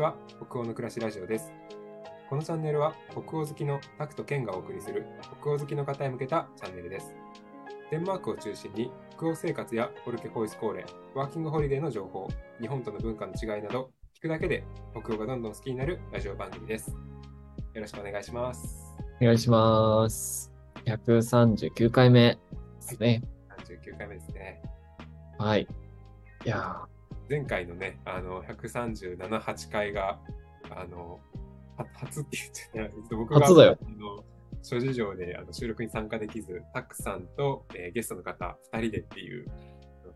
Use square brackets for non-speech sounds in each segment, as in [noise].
ちは北欧の暮らしラジオですこのチャンネルは北欧好きのタクとケンがお送りする北欧好きの方へ向けたチャンネルですデンマークを中心に北欧生活やホルケホイスコーレワーキングホリデーの情報日本との文化の違いなど聞くだけで北欧がどんどん好きになるラジオ番組ですよろしくお願いしますお願いします。139回目ですね。39回目ですねはい。いや前回のねあの137、8回があのは初って言っちゃった。ら僕が初だよ。あの諸事情であの収録に参加できず、たくさんと、えーゲストの方2人でっていう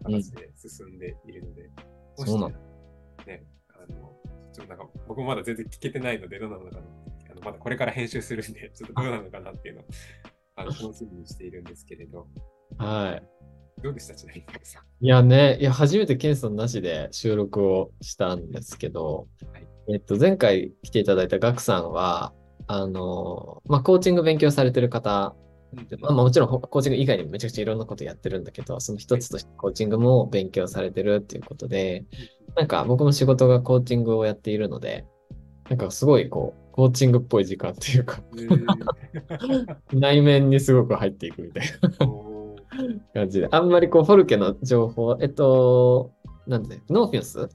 形で進んでいるので、もしそうなのね、あの、ちょっとなんか僕もまだ全然聞けてないので、どうなのかな、あのまだこれから編集するんで、ちょっとどうなのかなっていうのをあの [laughs] 楽しみにしているんですけれど、ーはい。どうでした？ちなみに、さん。いやね、いや、初めてケンさんなしで収録をしたんですけど、はい。えっと、前回来ていただいたガクさんは、あの、まあ、コーチング勉強されてる方、まあ、もちろんほコーチング以外にもめちゃくちゃいろんなことやってるんだけど、その一つとしてコーチングも勉強されてるっていうことで、なんか僕も仕事がコーチングをやっているので、なんかすごいこう、コーチングっぽい時間っていうか、えー。[laughs] 内面にすごく入っていくみたいな [laughs] 感じで、あんまりこう、フォルケの情報、えっと、なんで、ノーフィンス？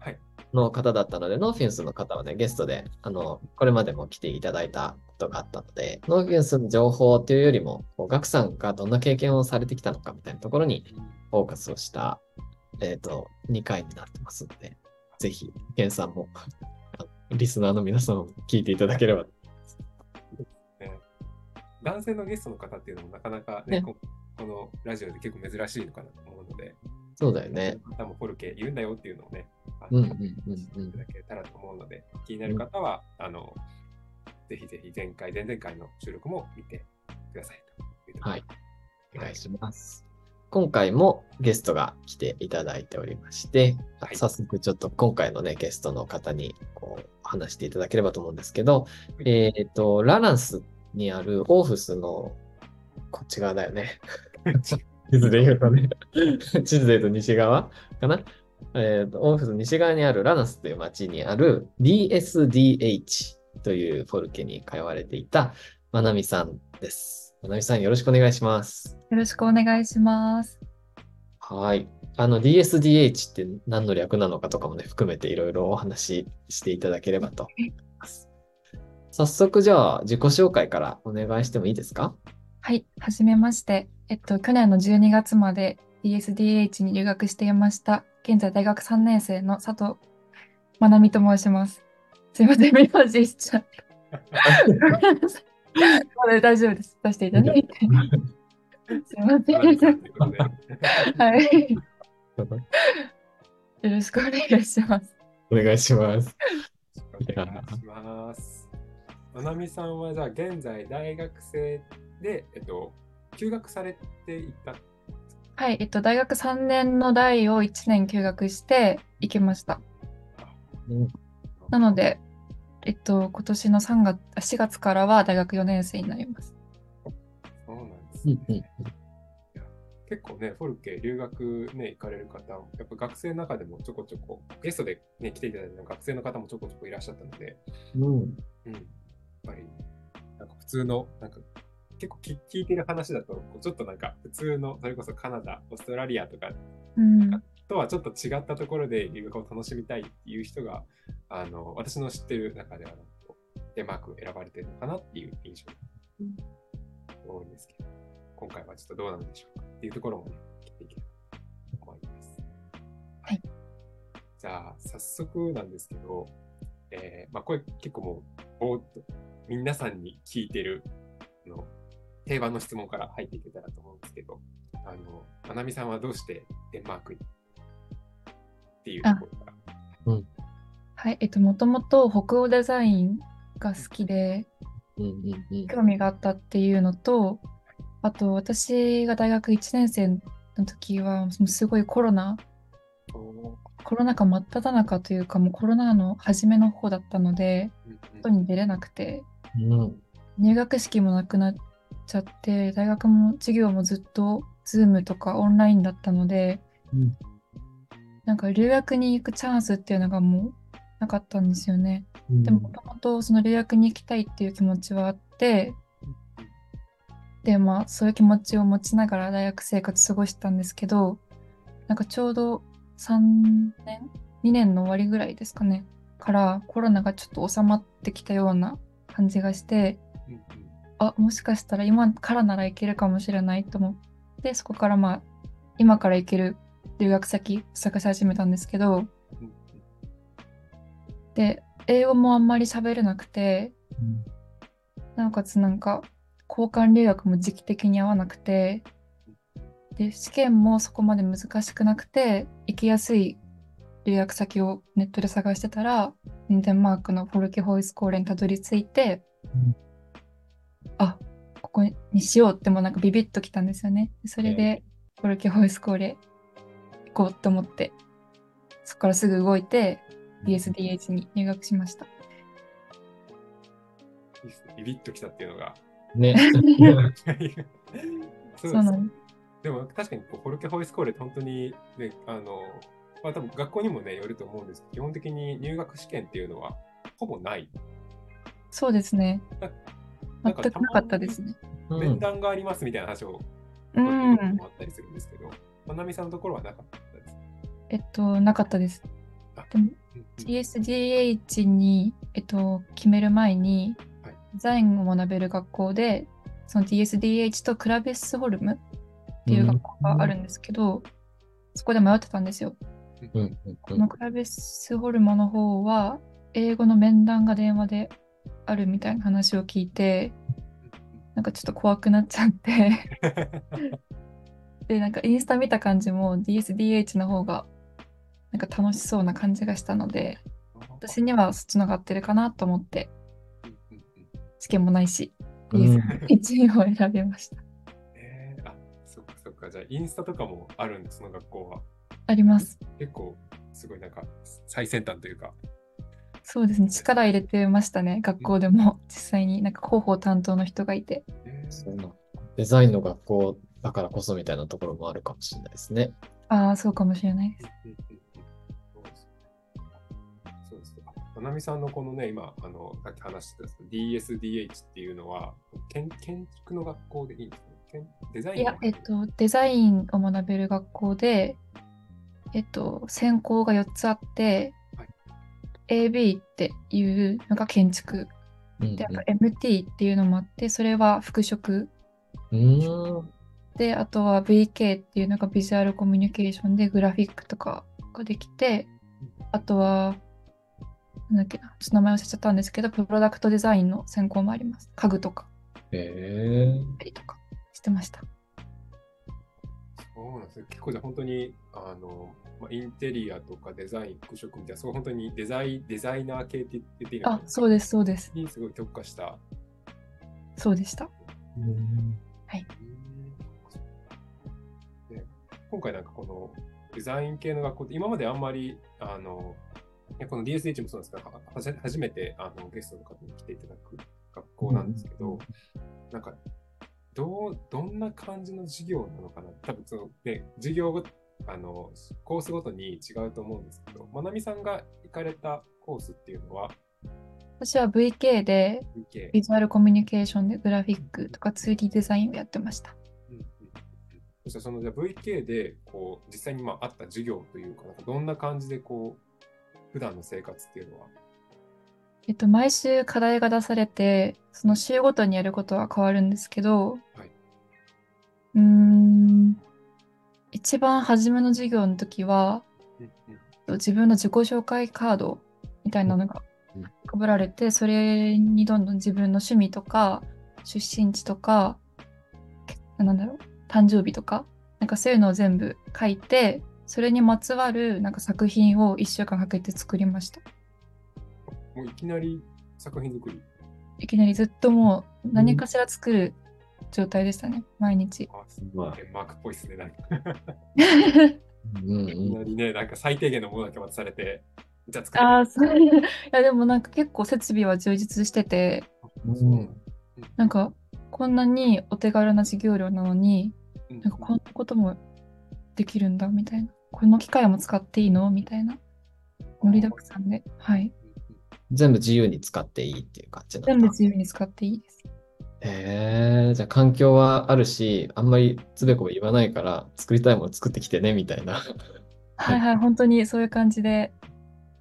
はい。の方だったので、ノーフィンスの方はね、ゲストで、あの、これまでも来ていただいたことがあったので、ノーフィンスの情報っていうよりも、こうガクさんがどんな経験をされてきたのかみたいなところにフォーカスをした、えっ、と、2回になってますので、ぜひ、ケンさんも、[laughs] リスナーの皆さんも聞いていただければ。ね。男性のゲストの方っていうのもなかなかね、ねここのラジオで結構珍しいのかなと思うので、そうだよね。多分フォルケいるんだよっていうのをね、あのうんうんうんうん。知っていただけたらと思うので、気になる方は、あの、ぜひぜひ前回、前々回の収録も見てくださいというところはい。でお願いします。今回もゲストが来ていただいておりまして、あはい。早速ちょっと今回のね、ゲストの方にこう話していただければと思うんですけど、えっ、と、ラランスにあるオーフスのこっち側だよね。[laughs] 地図で言うとね、[laughs] 地図で言うと西側かな？えっ、と、オーフスの西側にあるラランスという町にある DSDH というフォルケに通われていたまなみさんです。まなみさんよろしくお願いします。よろしくお願いします。はい。あの DSDH って何の略なのかとかもね、含めていろいろお話ししていただければと思います。早速じゃあ自己紹介からお願いしてもいいですか？はい、はじめまして。えっと、去年の12月まで DSDH に留学していました。現在大学3年生の佐藤まなみと申します。すいません、名字しちゃった。まだ大丈夫です。出していただいて。すいません。はい。よろしくお願いします。お願いします。お願いします。まなみさんはじゃあ現在大学生で、えっと、休学されていた？はい、えっと、大学3年の代を1年休学して行きました。うんなので、えっと、今年の3月、あ4月からは大学4年生になります。そうなんですね。うんうんいや結構ね、フォルケ留学ね、行かれる方、やっぱ学生の中でもちょこちょこ、ゲストでね、来ていただいた学生の方もちょこちょこいらっしゃったので、うん。うん、やっぱり、なんか普通の、なんか、結構聞聞いてる話だと、ちょっとなんか普通の、それこそカナダ、オーストラリアとかうん。とはちょっと違ったところで留学を楽しみたいっていう人が、あの、私の知ってる中では、デンマーク選ばれてるのかなっていう印象うんが多いんですけど、今回はちょっとどうなんでしょうかっていうところもね、聞いていければと思います。はい。じゃあ、早速なんですけど、えーまあ、これ結構もう、ぼーっと皆さんに聞いてるあの定番の質問から入っていけたらと思うんですけど、あの、まなみさんはどうしてデンマークにっていうところから？はい、えっと、もともと北欧デザインが好きで。興味があったっていうのと、あと、私が大学1年生の時は、すごいコロナ、コロナ禍真っ只中というか、もうコロナの初めの方だったので、外に出れなくて、うん。入学式もなくなっちゃって、大学も授業もずっと Zoom とかオンラインだったので、うんなんか留学に行くチャンスっていうのがもうなかったんですよね。うんでも、もともとその留学に行きたいっていう気持ちはあって、で、まあ、そういう気持ちを持ちながら大学生活過ごしたんですけど、なんかちょうど3年 ?2 年の終わりぐらいですかね。からコロナがちょっと収まってきたような感じがして、うんうんあ、もしかしたら今からなら行けるかもしれないと思って、そこからまあ、今から行ける留学先探し始めたんですけど、で、英語もあんまり喋れなくて、なおかつなんか交換留学も時期的に合わなくてで試験もそこまで難しくなくて行きやすい留学先をネットで探してたらデンマークのフォルケホイスコーレにたどり着いて、あここにしようってもうなんかビビッときたんですよね。それでフォルケホイスコーレ行こうと思ってそこからすぐ動いて BSDH に入学しました。いいっすねビビッときたっていうのが。ね。[laughs] そうです。そうなんでも確かにこうフォルケホイスコーレって本当にね、あの、まあ多分学校にもね、よると思うんですけど、基本的に入学試験っていうのはほぼない。そうですね。な全くなかったですね面談がありますみたいな話をうんもあったりするんですけど、まなみさんのところはなかったです。えっと、なかったですあ。でもうんうん TSDH に、えっと、決める前に、はいデザインを学べる学校で、その TSDH とクラベッスホルムっていう学校があるんですけど、そこで迷ってたんですよ。うんうんうこんのクラベッスホルムの方は、英語の面談が電話であるみたいな話を聞いて、なんかちょっと怖くなっちゃって、[laughs] で、なんかインスタ見た感じも DSDH の方がなんか楽しそうな感じがしたので、私にはそっちのが合ってるかなと思って、試験もないし、うん DSDH を選びました。えー、あ、そっかそっか。じゃあ、インスタとかもあるんです、その学校は。あります。結構、すごいなんか、最先端というか。そうですね。力入れてましたね。学校でも実際になんか広報担当の人がいて。えーそうなデザインの学校だからこそみたいなところもあるかもしれないですね。ああ、そうかもしれないです。そうですそうです。まなみさんのこのね、今、あの、さっき話してた DSDH っていうのは、建建築の学校でいいんですかデザインいや、えっと、デザインを学べる学校で、えっと、専攻が4つあって、はい AB っていうのが建築。うんで、あと MT っていうのもあって、それは服飾。うん。うんで、あとは VK っていうのがビジュアルコミュニケーションでグラフィックとかができて、あとは、なんだっけな、ちょっと名前忘れちゃったんですけど、プロダクトデザインの専攻もあります。家具とか、へえ。たりとかしてました。そうなんですね。結構じゃあ本当に、あの、まあ、インテリアとかデザイン、服飾みたいな、そう本当にデザイデザイナー系って言っていいのかな、あそうです、そうです。にすごい特化した。そうでした？うんうんで今回なんかこのデザイン系の学校って今まであんまりあのこの DSH もそうなんですけどははじ初めてあのゲストの方に来ていただく学校なんですけど、なんかどうどんな感じの授業なのかな？多分そのね授業ごあのコースごとに違うと思うんですけどまなみさんが行かれたコースっていうのは？私は VK で VK ビジュアルコミュニケーションでグラフィックとか 2D デザインをやってました。うんうんうんそしたらそのじゃあ VK でこう実際にまああった授業というかなんかどんな感じでこう普段の生活っていうのは？えっと、毎週課題が出されて、その週ごとにやることは変わるんですけど、はい。うーん、一番初めの授業の時は、うん自分の自己紹介カードみたいなのがうん。配られて、それにどんどん自分の趣味とか、出身地とか、けなんだろう、誕生日とか、なんかそういうのを全部書いて、それにまつわるなんか作品を1週間かけて作りました。もういきなり作品作り。いきなりずっともう何かしら作る状態でしたね、毎日。あすまあデンマークっぽいですねなんか。うんいきなりねなんか最低限のものだけ渡されてじゃあ作ああ、るそう。[laughs] いや、でもなんか結構設備は充実してて、うん。なんかこんなにお手軽な授業料なのに、うん。なんかこんなこともできるんだみたいな。この機械も使っていいのみたいな盛りだくさんで、はい。全部自由に使っていいっていう感じなんだ。全部自由に使っていいです。へえ、じゃあ環境はあるし、あんまりつべこべ言わないから、作りたいもの作ってきてね、みたいな。はいはい、[laughs] 本当にそういう感じで、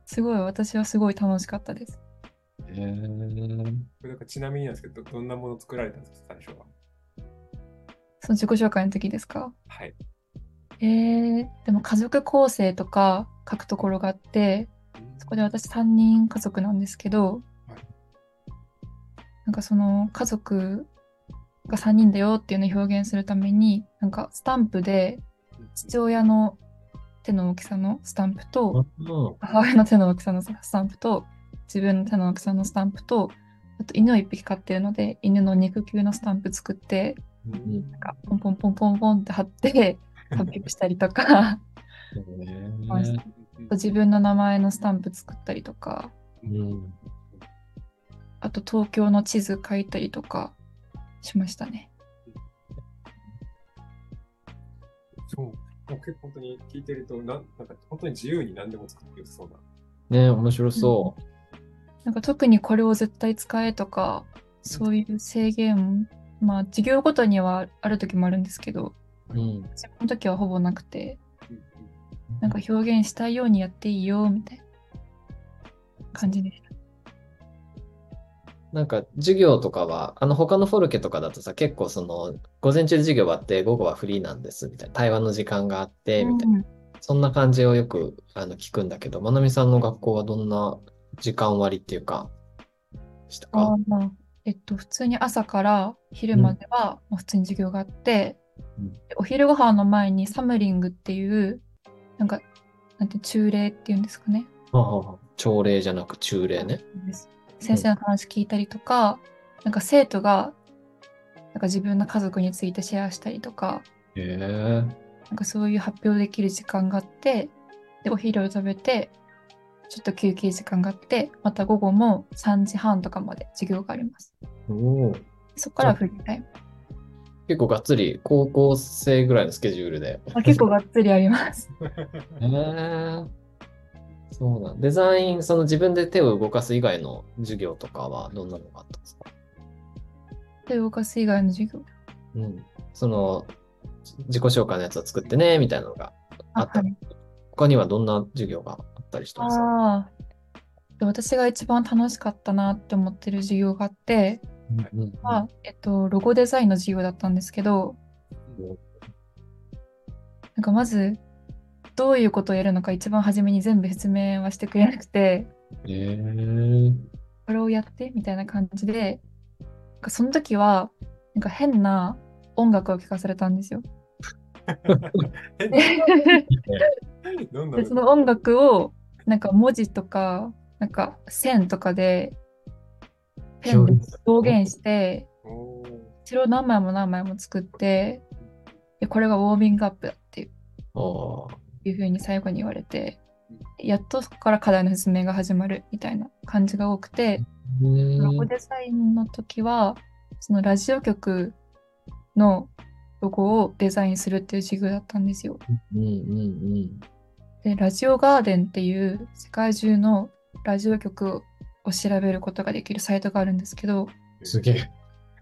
すごい、私はすごい楽しかったです。へえ。これなんかちなみになんですけど、どどんなもの作られたんですか、最初は？その自己紹介の時ですか？はい。えー、でも家族構成とか書くところがあって、そこで私3人家族なんですけどはい、なんかその家族が3人だよっていうのを表現するために、なんかスタンプで父親の手の大きさのスタンプと、母親の手の大きさのスタンプと、自分の手の大きさのスタンプと、あと犬を1匹飼ってるので、犬の肉球のスタンプ作って、うんなんかポンポンポンポンポンって貼って、[laughs] 発表したりとか、へえはい自分の名前のスタンプ作ったりとか、うんあと東京の地図書いたりとかしましたね。そう。もう結構本当に聞いてると、なんなんか本当に自由に何でも作ってよさそうな。ね面白そなんか特にこれを絶対使えとか、そういう制限、まあ授業ごとにはある時もあるんですけど、う。うん。自分の時はほぼなくて、うんなんか表現したいようにやっていいよみたいな感じでした。なんか授業とかは、あの他のフォルケとかだとさ、結構その、午前中で授業終わって、午後はフリーなんです、みたいな、対話の時間があって、みたいな、うんそんな感じをよくあの聞くんだけど、まなみさんの学校はどんな時間割っていうか、したか？えっと、普通に朝から昼までは普通に授業があって、うん。でお昼ご飯の前にサムリングっていう、なんか、なんて、中例っていうんですかね。はあはあ朝礼じゃなく中礼ね。先生の話聞いたりとか、なんか生徒が、なんか自分の家族についてシェアしたりとか、へえ。なんかそういう発表できる時間があって、で、お昼を食べて、ちょっと休憩時間があって、また午後も3時半とかまで授業があります。おお。そこからフリータイム。結構がっつり高校生ぐらいのスケジュールで。あ結構がっつりあります。[laughs] へえ。そうなん。デザイン、その自分で手を動かす以外の授業とかはどんなのがあったんですか？で、動かす以外の授業。うん。その、自己紹介のやつを作ってね、みたいなのがあった。はい、他にはどんな授業があったりしたんですか？ああ。で私が一番楽しかったなって思ってる授業があって、は、えっと、ロゴデザインの授業だったんですけど、なんかまず、どういうことをやるのか一番初めに全部説明はしてくれなくて、へえ。これをやってみたいな感じで、なんかその時は、なんか変な音楽を聴かされたんですよ。[laughs] でその音楽を、なんか文字とか、なんか線とかで、ペンで表現して、それを何枚も何枚も作って、でこれがウォーミングアップだっていういうふうに最後に言われて、やっとそこから課題の説明が始まるみたいな感じが多くて、ロゴデザインの時は、そのラジオ局のロゴをデザインするっていう授業だったんですよ。うんうんうん。で、ラジオガーデンっていう世界中のラジオ局を調べることができるサイトがあるんですけど、すげえ。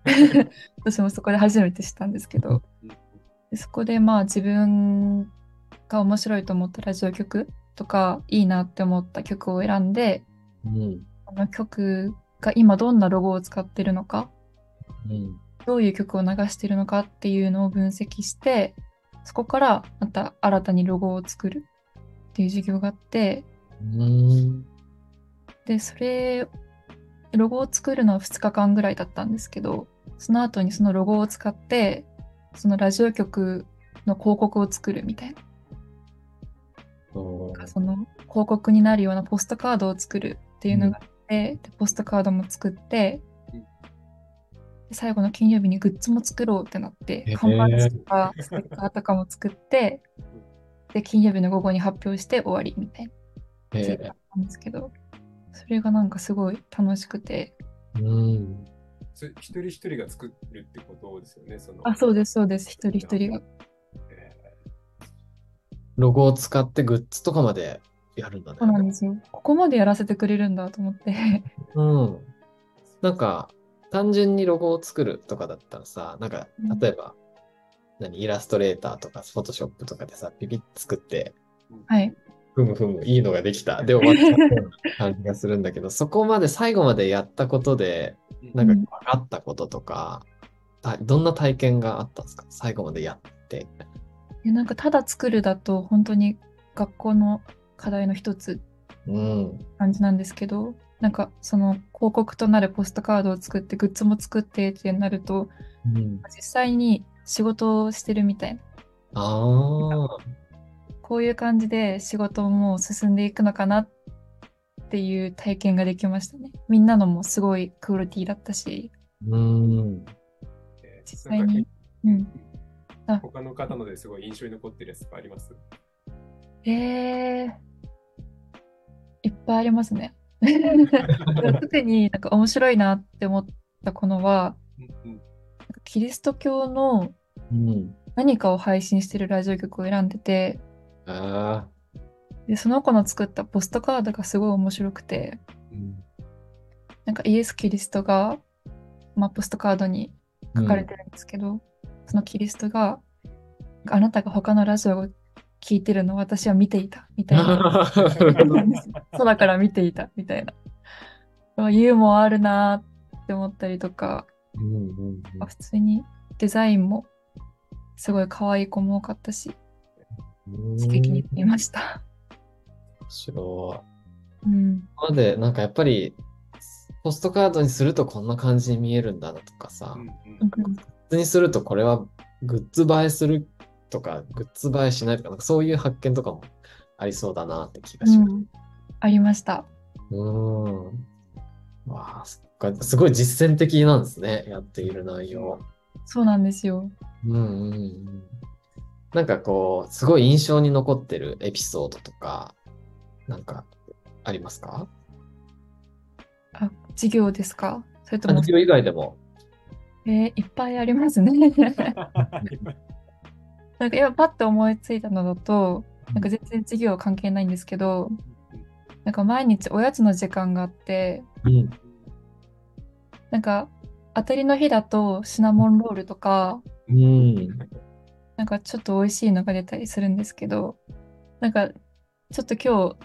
[laughs] 私もそこで初めて知ったんですけど、でそこでまあ自分が面白いと思ったラジオ局とかいいなって思った曲を選んで、うん。この曲が今どんなロゴを使ってるのか、うん。どういう曲を流してるのかっていうのを分析して、そこからまた新たにロゴを作るっていう授業があって、うん。で、それ、ロゴを作るのは2日間ぐらいだったんですけど、その後にそのロゴを使って、そのラジオ局の広告を作るみたいな。その広告になるようなポストカードを作るっていうのがあって、でポストカードも作って、うん。で最後の金曜日にグッズも作ろうってなってへー、缶バッジとかステッカーとかも作って、で、金曜日の午後に発表して終わりみたいなへ授業だったんですけど、それがなんかすごい楽しくて、え。うん。それ一人一人が作るってことですよね。そのあ、そうです、そうです、一人一人が。えロゴを使ってグッズとかまでやるんだね。そうなんですよ。ここまでやらせてくれるんだと思って。うん。なんか、単純にロゴを作るとかだったらさ、なんかうん、例えば、何、イラストレーターとか、フォトショップとかでさ、ピピッ作って、はい。ふむふむ、いいのができた。で、終わったような感じがするんだけど、そこまで最後までやったことで、なんかうん分かったこととか、たどんな体験があったんですか？最後までやって。いやなんかただ作るだと本当に学校の課題の一つうん。感じなんですけど、なんかその広告となるポストカードを作ってグッズも作ってってなると、うん、実際に仕事をしてるみたいな。ああ、こういう感じで仕事も進んでいくのかなっていう体験ができましたね。みんなのもすごいクオリティだったし、うん。えー実際に。うん。あ他の方のですごい印象に残ってるやつとかあります？えー、いっぱいありますね。[laughs] 特になんか面白いなって思ったこのは、うんうんキリスト教のうん。何かを配信してるラジオ局を選んでて。でその子の作ったポストカードがすごい面白くて、うんなんかイエス・キリストが、まあ、ポストカードに書かれてるんですけど、そのキリストが、あなたが他のラジオを聞いてるのを私は見ていたみたいな。[laughs] 空から見ていたみたいな。ユーモアあるなーって思ったりとか、うんうんうん普通にデザインもすごい可愛い子も多かったし、刺激になりました。面白い。うん。今までなんかやっぱり、ポストカードにするとこんな感じに見えるんだなとかさ、うんうんグッズにするとこれはグッズ映えするとか、グッズ映えしないとか、なんかそういう発見とかもありそうだなって気がします。うんありました。うーん。わあ、そっか。すごい実践的なんですね。やっている内容。そうなんですよ。うんうんうん。なんかこう、すごい印象に残ってるエピソードとか、なんかありますか？あ、授業ですか？それとも、あ授業以外でも。えーいっぱいありますね。[laughs] なんか今パッと思いついたのだと、なんか全然授業関係ないんですけど、なんか毎日おやつの時間があって、うん。なんか当たりの日だとシナモンロールとか、うん。なんかちょっと美味しいのが出たりするんですけど、なんかちょっと今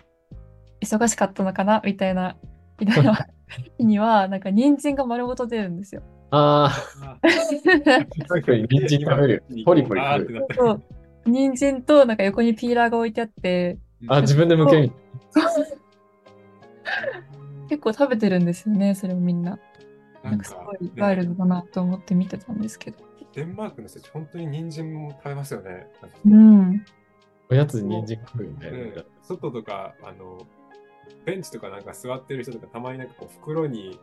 日忙しかったのかなみたいな、みたいな [laughs] 日には、なんか人参が丸ごと出るんですよ。あああ、確かに人参食べるよ。ポリポリる。そう。人参となんか横にピーラーが置いてあって、あ、自分で向ける。結構食べてるんですよね、それをみんな。ななんんかすかごいワイルドだなと思って見てたんですけど。デンマークの人たち、本当に人参も食べますよね。うん。おやつに人参食うよね。うん外とか、あの、ベンチとかなんか座ってる人とか、たまになんかこう袋に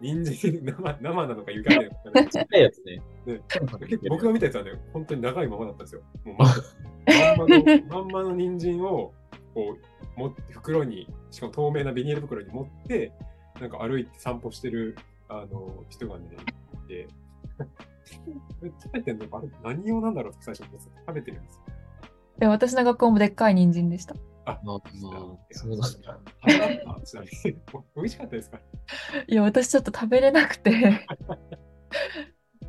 人参生 [laughs] 生なのか湯がいてるのかちっちゃいやつね。ね僕が見たやつはね、本当に長いままだったんですよ。もうま [laughs] まんまの、まんまの人参をこう持って袋に、しかも透明なビニール袋に持って、なんか歩いて散歩してるあの人がね、いて、食べてんのか？あれ何用なんだろう？って最初思ってた食べてるんですよ。で私の学校もでっかい人参でした。ああ、そうったちなみに。美味しかったですか？いや、私ちょっと食べれなくて。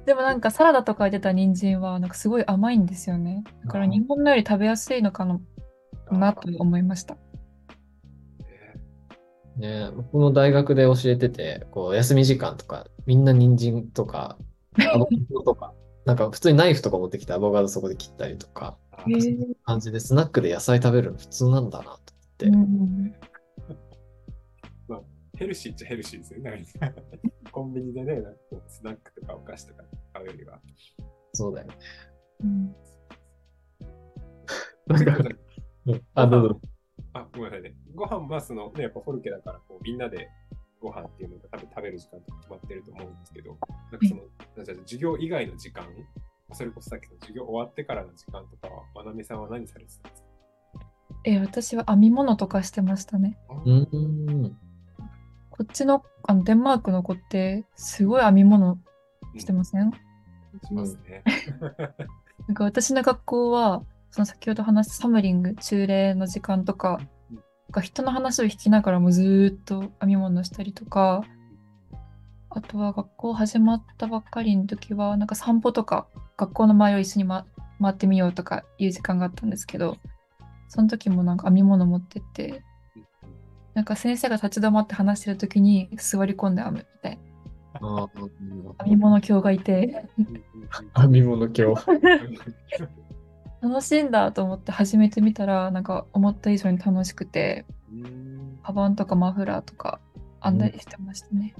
でもなんかサラダとかに出た人参はなんかすごい甘いんですよね。だから日本のより食べやすいのかなと思いました。ね僕も大学で教えてて、こう、休み時間とか、みんな人参とか、アボカドとか、なんか普通にナイフとか持ってきてアボカドそこで切ったりとか、あへー感じでスナックで野菜食べるの普通なんだなとう思って。んヘルシーっちゃヘルシーですよね。なんかコンビニでね、なんかこうスナックとかお菓子とか買うよりは。そうだよね。うんなんか、あ、どうぞ。あ、ごめんなさいね。ご飯はその、ね、やっぱフォルケだから、こうみんなでご飯っていうのが多分食べる時間とか決まってると思うんですけど、なんかその、なんか授業以外の時間、それこそさっきの授業終わってからの時間とかは、まなみさんは何されてたんですか？え、私は編み物とかしてましたね。うーん。こっちのあのデンマークの子ってすごい編み物してません、しますね。なんか私の学校は、その先ほど話したサムリング、中例の時間とかか人の話を聞きながらもずーっと編み物したりとか、あとは学校始まったばっかりの時は、なんか散歩とか、学校の前を一緒に、ま、回ってみようとかいう時間があったんですけど、その時もなんか編み物持ってって、なんか先生が立ち止まって話してる時に座り込んで編むみたいあな。編み物教がいて、[laughs] 編み物今日。[laughs] 楽しいんだと思って始めてみたら、なんか思った以上に楽しくて、うんカバンとかマフラーとか編んだりしてましたね。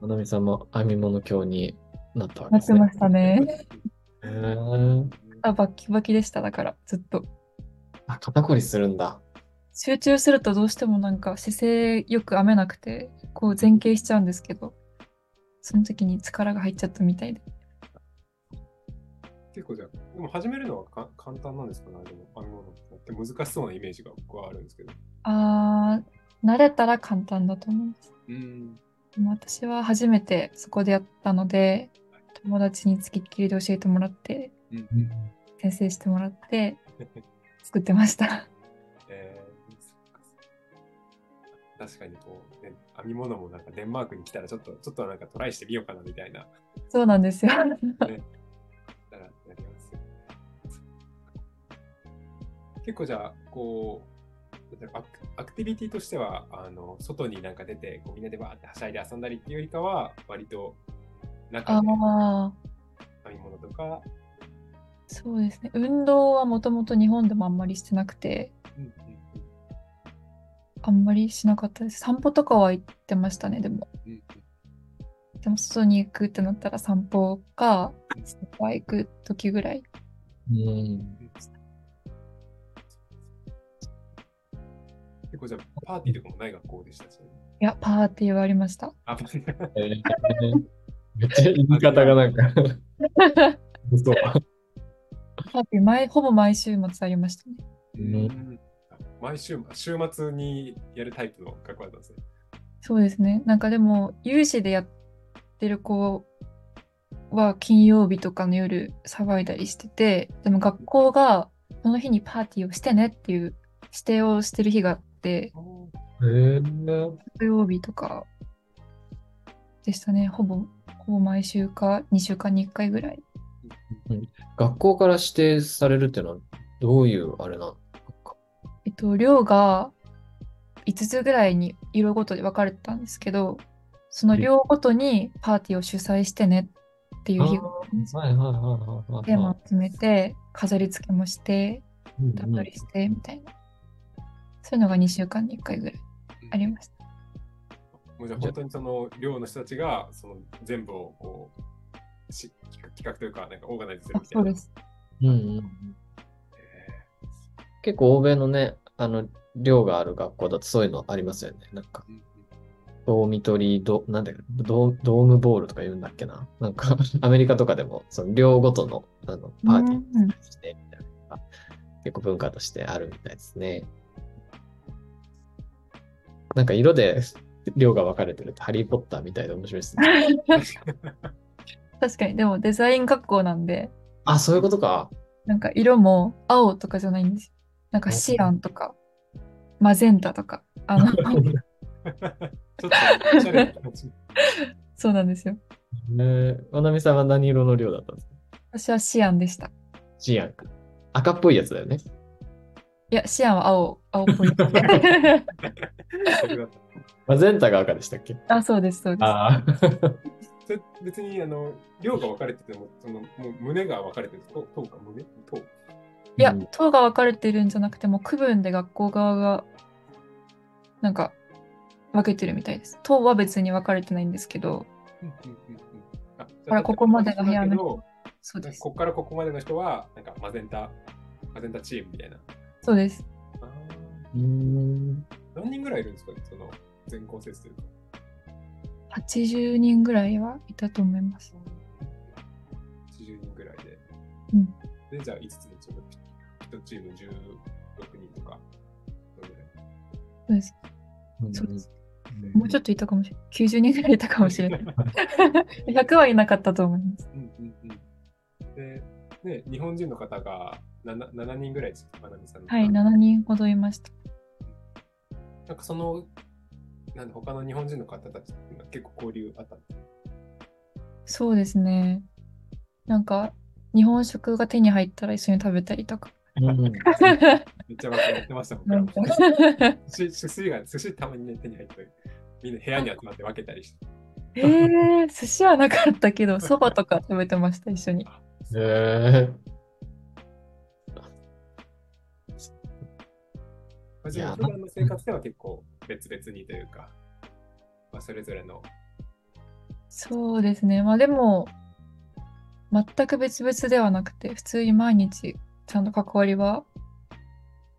まなみさんも編み物今日になったわけなってですね。ましたね。へーあバッキバキでした、だからずっと。あ、肩こりするんだ。集中するとどうしてもなんか姿勢よく編めなくて、こう前傾しちゃうんですけど、その時に力が入っちゃったみたいで。結構じゃあ、でも始めるのはか簡単なんですかね、でも編み物って難しそうなイメージが僕はあるんですけど。あー、慣れたら簡単だと思います。うん。でも私は初めてそこでやったので、友達につきっきりで教えてもらって、うん先生してもらって、作ってました。[laughs] えー確かにこう、ね、編み物もなんかデンマークに来たらちょっと、ちょっとなんかトライしてみようかなみたいな、そうなんですよ。ね、結構じゃあ、こう、アクアクティビティとしては、あの外になんか出てこうみんなでバーってはしゃいで遊んだりっていうよりかは、割と中あであ、編み物とか、そうですね。運動はもともと日本でもあんまりしてなくて、うんうんあんまりしなかったです。散歩とかは行ってましたね、でも。うんうんでも外に行くってなったら散歩か、スーパー行く時ぐらい。うん。構じゃあ、パーティーとかもない学校でした？し、ね。いや、パーティーはありました。あ、パーティーえーめっちゃ言い方がなんかそう。パーティー毎、ほぼ毎週末ありましたね。うん毎週、週末にやるタイプの学校だったんですね。そうですね。なんかでも、有志でやってる子は金曜日とかの夜騒いだりしてて、でも学校がその日にパーティーをしてねっていう指定をしてる日がえー、土曜日とかでしたね。ほぼ、ほぼ毎週か2週間に1回ぐらい。学校から指定されるっていうのはどういうあれなの？えっと、寮が5つぐらいに色ごとで分かれてたんですけど、その寮ごとにパーティーを主催してねっていう日が。テーマを決めて、飾り付けもして、うん段取りしてみたいな。そういうのが2週間に1回ぐらいありました。もうじゃあ本当にその寮の人たちがその全部をこうし企画というかなんかオーガナイズするあみたいな。そうです。うんうん結構欧米のね、あの、寮がある学校だとそういうのありますよね。なんか、うんうんドーミトリード、なんだっけド、ドームボールとか言うんだっけな。なんか、アメリカとかでも、その寮ごとの、あの、パーティーして、みたいなのが結構文化としてあるみたいですね。なんか色で寮が分かれてるってハリー・ポッターみたいで面白いですね。[laughs] 確かに、でもデザイン学校なんで、あ、そういうことか。なんか色も青とかじゃないんですよ。なんかシアンとか、マゼンタとか、あの。[laughs] そうなんですよ。ねえ、まなみさんは何色の寮だったんですか？私はシアンでした。シアンか。赤っぽいやつだよね。いや、シアンは青、青っぽい。[laughs] マゼンタが赤でしたっけ？あ、そうです、そうです。あ別にあの寮が分かれててもそのもう胸が分かれてると頭か胸？頭いやうん、党が分かれてるんじゃなくても、区分で学校側が、なんか、分けてるみたいです。党は別に分かれてないんですけど、うんうんうんうんあほらここまでの部屋のそうです。ここからここまでの人はなんかマゼンタマゼンタチームみたいな。そうです。あうーん。ー何人ぐらいいるんですかその全校生というか。80人ぐらいはいたと思います。80人ぐらいで。うんで、じゃあ5つのチーム、1チーム16人とか、どれぐらいそうです。うんそうです。もうちょっといたかもしれない。90人ぐらいいたかもしれない。[laughs] 100はいなかったと思います。うんうんうん。で、ね、日本人の方が 7, 7人ぐらいです、まなみさんの。はい、7人ほどいました。なんかその、なんで他の日本人の方たちっていうのは結構交流あったそうですね。なんか、日本食が手に入ったら一緒に食べたりとか。うん。めっちゃやってましたもんなんか [laughs] 寿司寿司が、寿司たまにね、手に入って、みんな部屋に集まって分けたりして。えー、寿司はなかったけど、そばとか食べてました、一緒に。へえ。まあ、じゃあ普段の生活では結構別々にというか、まあ、それぞれの、そうですね。まあでも、全く別々ではなくて、普通に毎日ちゃんと関わりは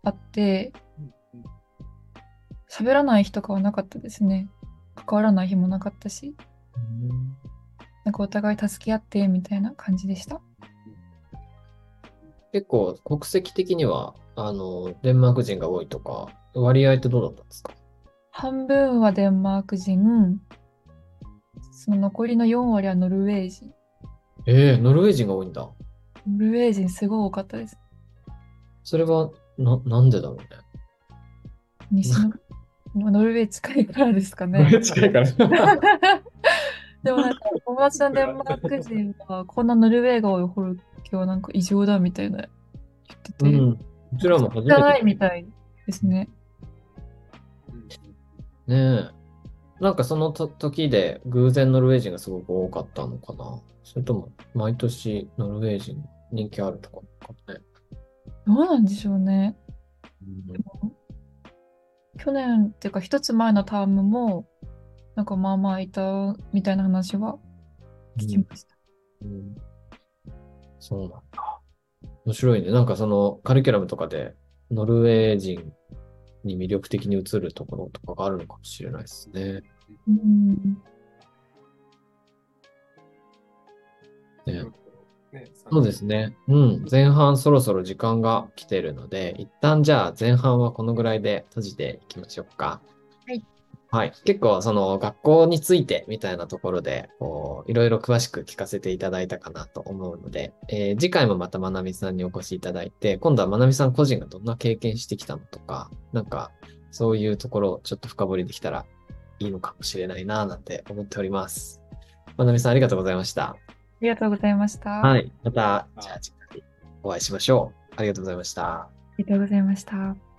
あって、喋らない日とかはなかったですね。関わらない日もなかったし、なんかお互い助け合ってみたいな感じでした。結構国籍的には、あの、デンマーク人が多いとか、割合ってどうだったんですか？半分はデンマーク人、その残りの4割はノルウェー人。ええノルウェー人が多いんだ。ノルウェー人すごい多かったです。それは、な、なんでだろうね？西の、ノルウェー近いからですかね。近いから。[laughs] でもなんか友達のデンマーク人はこんなノルウェーが多いホルケはなんか異常だみたいな言ってて、うん。うちらも初じゃないめて。みたいですね。ねえ。なんかそのと時で偶然ノルウェー人がすごく多かったのかなそれとも毎年ノルウェー人人気あるとかかね。どうなんでしょうね。去年っていうか一つ前のタームもなんかまあまあいたみたいな話は聞きました。うんそうなんだ。面白いね。なんかそのカリキュラムとかでノルウェー人に魅力的に映るところとかがあるのかもしれないですね。うんねね、そうですね。うん。前半そろそろ時間が来てるので、一旦じゃあ前半はこのぐらいで閉じていきましょうか。はい。はい。結構その学校についてみたいなところで、こう、いろいろ詳しく聞かせていただいたかなと思うので、えー次回もまたまなみさんにお越しいただいて、今度はまなみさん個人がどんな経験してきたのとか、なんか、そういうところをちょっと深掘りできたらいいのかもしれないな、なんて思っております。まなみさんありがとうございました。ありがとうございました。あはい。また、じゃあ次回お会いしましょう。ありがとうございました。りがとうございました。